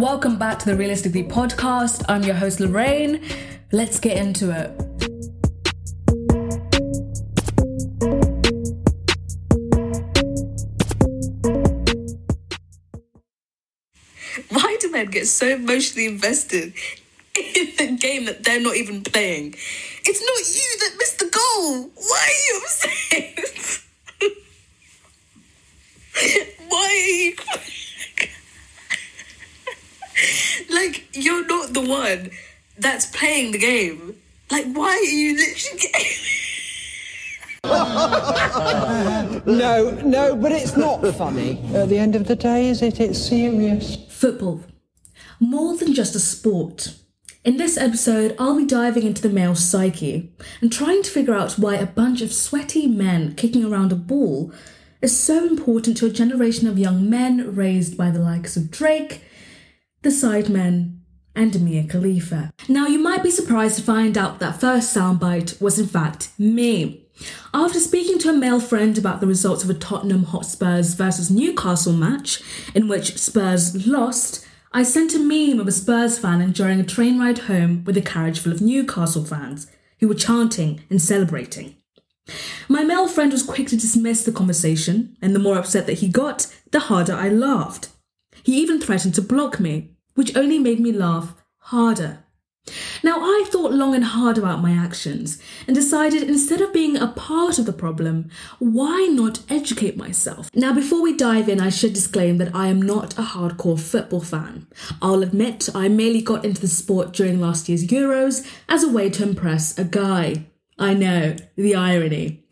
Welcome back to the Realistically podcast. I'm your host, Lorraine. Let's get into it. Why do men get so emotionally invested in the game that they're not even playing? It's not you that missed the goal. Why are you upset? Why are you like you're not the one that's playing the game? Like why are you literally No, no, but it's not funny. At the end of the day, is it? It's serious. Football. More than just a sport. In this episode, I'll be diving into the male psyche and trying to figure out why a bunch of sweaty men kicking around a ball is so important to a generation of young men raised by the likes of Drake, the Sidemen, and Mia Khalifa. Now, you might be surprised to find out that first soundbite was in fact me. After speaking to a male friend about the results of a Tottenham Hotspurs versus Newcastle match, in which Spurs lost, I sent a meme of a Spurs fan enjoying a train ride home with a carriage full of Newcastle fans who were chanting and celebrating. My male friend was quick to dismiss the conversation, and the more upset that he got, the harder I laughed. He even threatened to block me, which only made me laugh harder. Now, I thought long and hard about my actions and decided instead of being a part of the problem, why not educate myself? Now, before we dive in, I should disclaim that I am not a hardcore football fan. I'll admit I merely got into the sport during last year's Euros as a way to impress a guy. I know, the irony.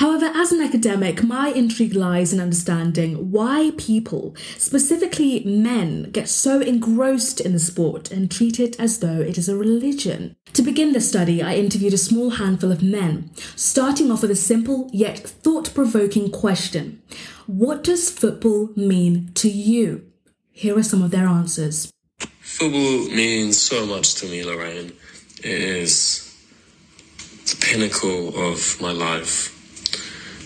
However, as an academic, my intrigue lies in understanding why people, specifically men, get so engrossed in the sport and treat it as though it is a religion. To begin the study, I interviewed a small handful of men, starting off with a simple yet thought provoking question What does football mean to you? Here are some of their answers. Football means so much to me, Lorraine. It is the pinnacle of my life.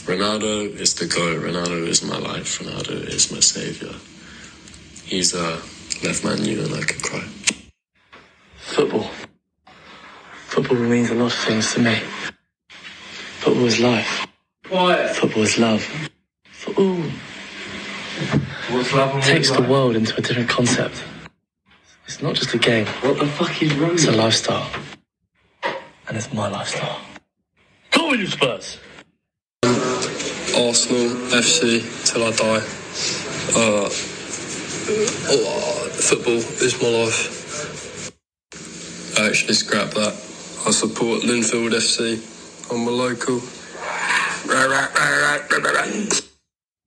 Ronaldo is the GOAT. Ronaldo is my life. Ronaldo is my saviour. He's a left man you and I could cry. Football. Football means a lot of things to me. Football is life. Quiet. Football is love. Football What's love and takes the life? world into a different concept. It's not just a game, What the fuck is wrong? it's a lifestyle. And it's my lifestyle. Come on, you Spurs! Arsenal FC till I die. Uh, football is my life. I actually scrap that. I support Linfield FC. I'm a local.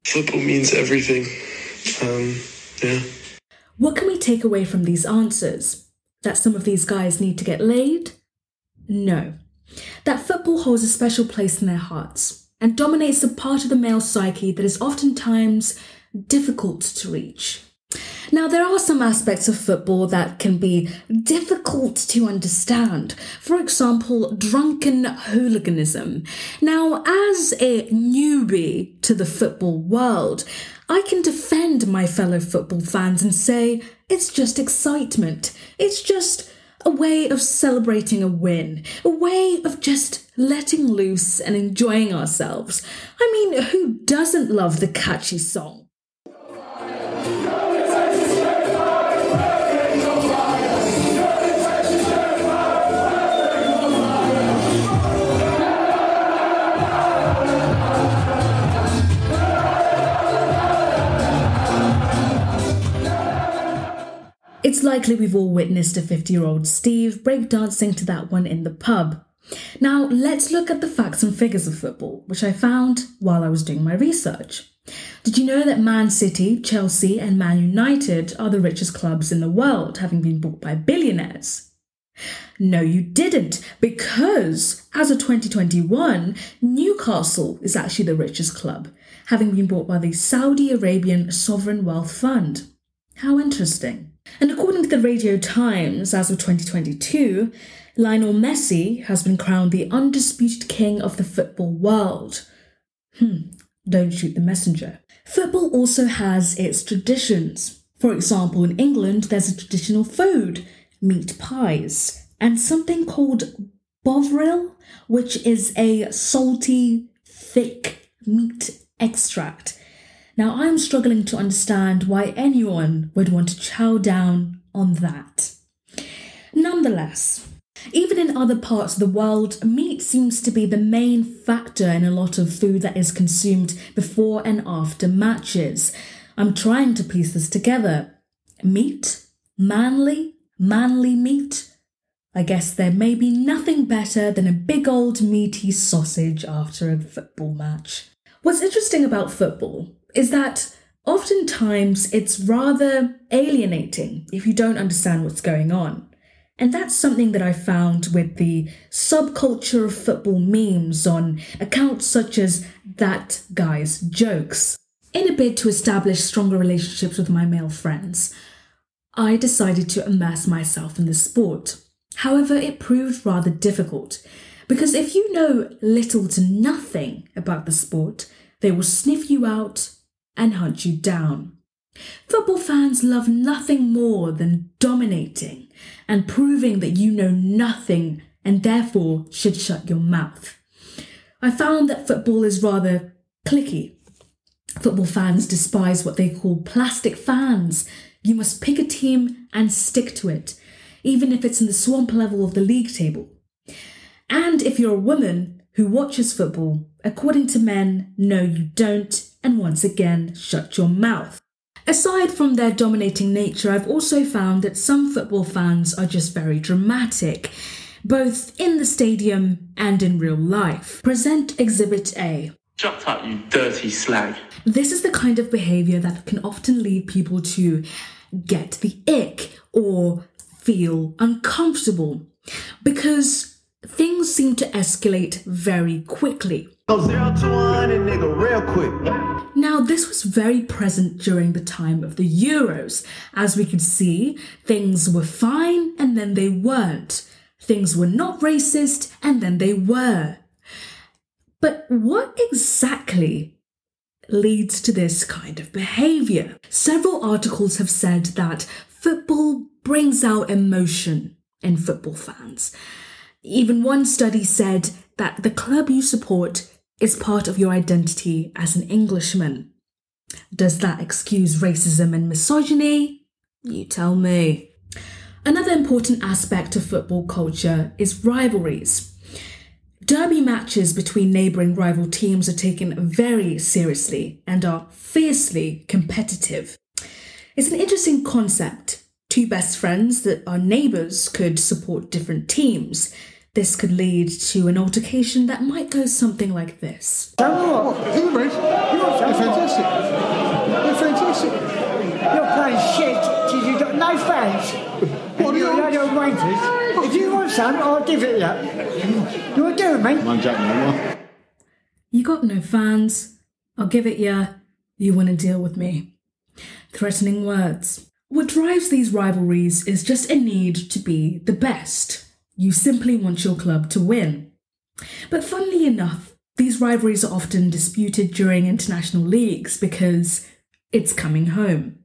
Football means everything. Um, yeah. What can we take away from these answers? That some of these guys need to get laid? No. That football holds a special place in their hearts and dominates the part of the male psyche that is oftentimes difficult to reach. Now, there are some aspects of football that can be difficult to understand. For example, drunken hooliganism. Now, as a newbie to the football world, I can defend my fellow football fans and say it's just excitement. It's just a way of celebrating a win, a way of just letting loose and enjoying ourselves. I mean, who doesn't love the catchy song? It's likely we've all witnessed a 50 year old Steve breakdancing to that one in the pub. Now, let's look at the facts and figures of football, which I found while I was doing my research. Did you know that Man City, Chelsea, and Man United are the richest clubs in the world, having been bought by billionaires? No, you didn't, because as of 2021, Newcastle is actually the richest club, having been bought by the Saudi Arabian Sovereign Wealth Fund. How interesting. And according to the Radio Times, as of 2022, Lionel Messi has been crowned the undisputed king of the football world. Hmm, don't shoot the messenger. Football also has its traditions. For example, in England, there's a traditional food, meat pies, and something called bovril, which is a salty, thick meat extract. Now, I'm struggling to understand why anyone would want to chow down on that. Nonetheless, even in other parts of the world, meat seems to be the main factor in a lot of food that is consumed before and after matches. I'm trying to piece this together. Meat? Manly? Manly meat? I guess there may be nothing better than a big old meaty sausage after a football match. What's interesting about football is that oftentimes it's rather alienating if you don't understand what's going on. And that's something that I found with the subculture of football memes on accounts such as That Guy's Jokes. In a bid to establish stronger relationships with my male friends, I decided to immerse myself in the sport. However, it proved rather difficult because if you know little to nothing about the sport, they will sniff you out and hunt you down. Football fans love nothing more than dominating and proving that you know nothing and therefore should shut your mouth. I found that football is rather clicky. Football fans despise what they call plastic fans. You must pick a team and stick to it, even if it's in the swamp level of the league table. And if you're a woman who watches football, according to men, no, you don't, and once again, shut your mouth. Aside from their dominating nature, I've also found that some football fans are just very dramatic, both in the stadium and in real life. Present Exhibit A. Shut up, you dirty slag. This is the kind of behaviour that can often lead people to get the ick or feel uncomfortable because things seem to escalate very quickly. Go zero to one and nigga real quick. Now, this was very present during the time of the Euros. As we could see, things were fine and then they weren't. Things were not racist and then they were. But what exactly leads to this kind of behaviour? Several articles have said that football brings out emotion in football fans. Even one study said that the club you support is part of your identity as an Englishman. Does that excuse racism and misogyny? You tell me. Another important aspect of football culture is rivalries. Derby matches between neighbouring rival teams are taken very seriously and are fiercely competitive. It's an interesting concept. Two best friends that are neighbours could support different teams. This could lead to an altercation that might go something like this. You mate, you're fantastic. You're fantastic. You're playing shit because you've got no fans. What are You're you a load of. If you want some, I'll give it you. You want to do it, mate? I'm Jack Moore. You got no fans. I'll give it ya. You want to deal with me. Threatening words. What drives these rivalries is just a need to be the best. You simply want your club to win. But funnily enough, these rivalries are often disputed during international leagues because it's coming home.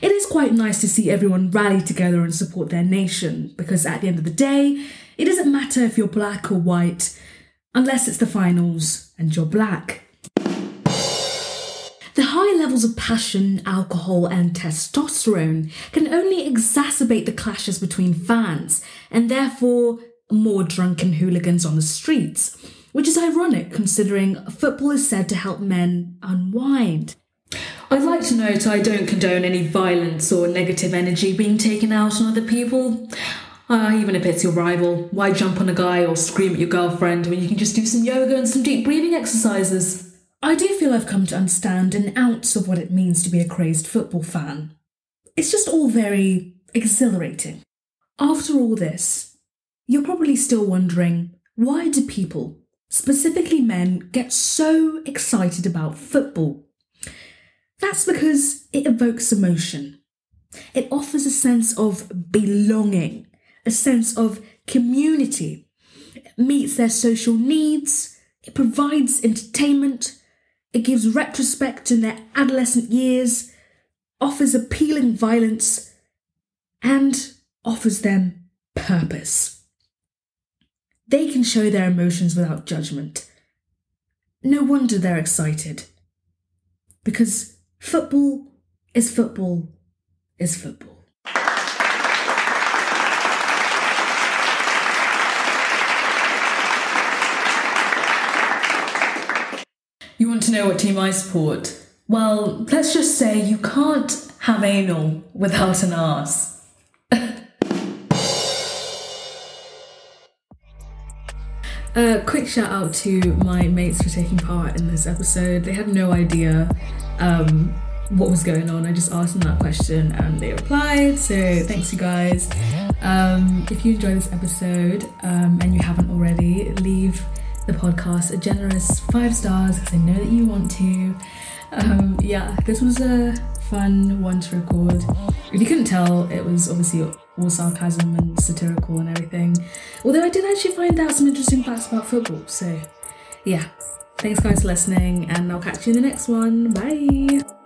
It is quite nice to see everyone rally together and support their nation because at the end of the day, it doesn't matter if you're black or white, unless it's the finals and you're black. High levels of passion, alcohol, and testosterone can only exacerbate the clashes between fans, and therefore more drunken hooligans on the streets, which is ironic considering football is said to help men unwind. I'd like to note I don't condone any violence or negative energy being taken out on other people. Uh, even if it's your rival, why jump on a guy or scream at your girlfriend when you can just do some yoga and some deep breathing exercises? I do feel I've come to understand an ounce of what it means to be a crazed football fan. It's just all very exhilarating. After all this, you're probably still wondering why do people, specifically men, get so excited about football? That's because it evokes emotion. It offers a sense of belonging, a sense of community. It meets their social needs, it provides entertainment, it gives retrospect in their adolescent years. offers appealing violence, and offers them purpose. They can show their emotions without judgment. No wonder they're excited. Because football is football is football. You want to know what team I support? Well, let's just say you can't have anal without an arse. A quick shout out to my mates for taking part in this episode. They had no idea um, what was going on. I just asked them that question and they replied. So thanks, you guys. Um, if you enjoyed this episode um, and you haven't already, leave the podcast a generous five stars because I know that you want to. Um, yeah, this was a fun one to record. If you couldn't tell, it was obviously all sarcasm and satirical and everything. Although I did actually find out some interesting facts about football. So, yeah. Thanks, guys, for listening, and I'll catch you in the next one. Bye.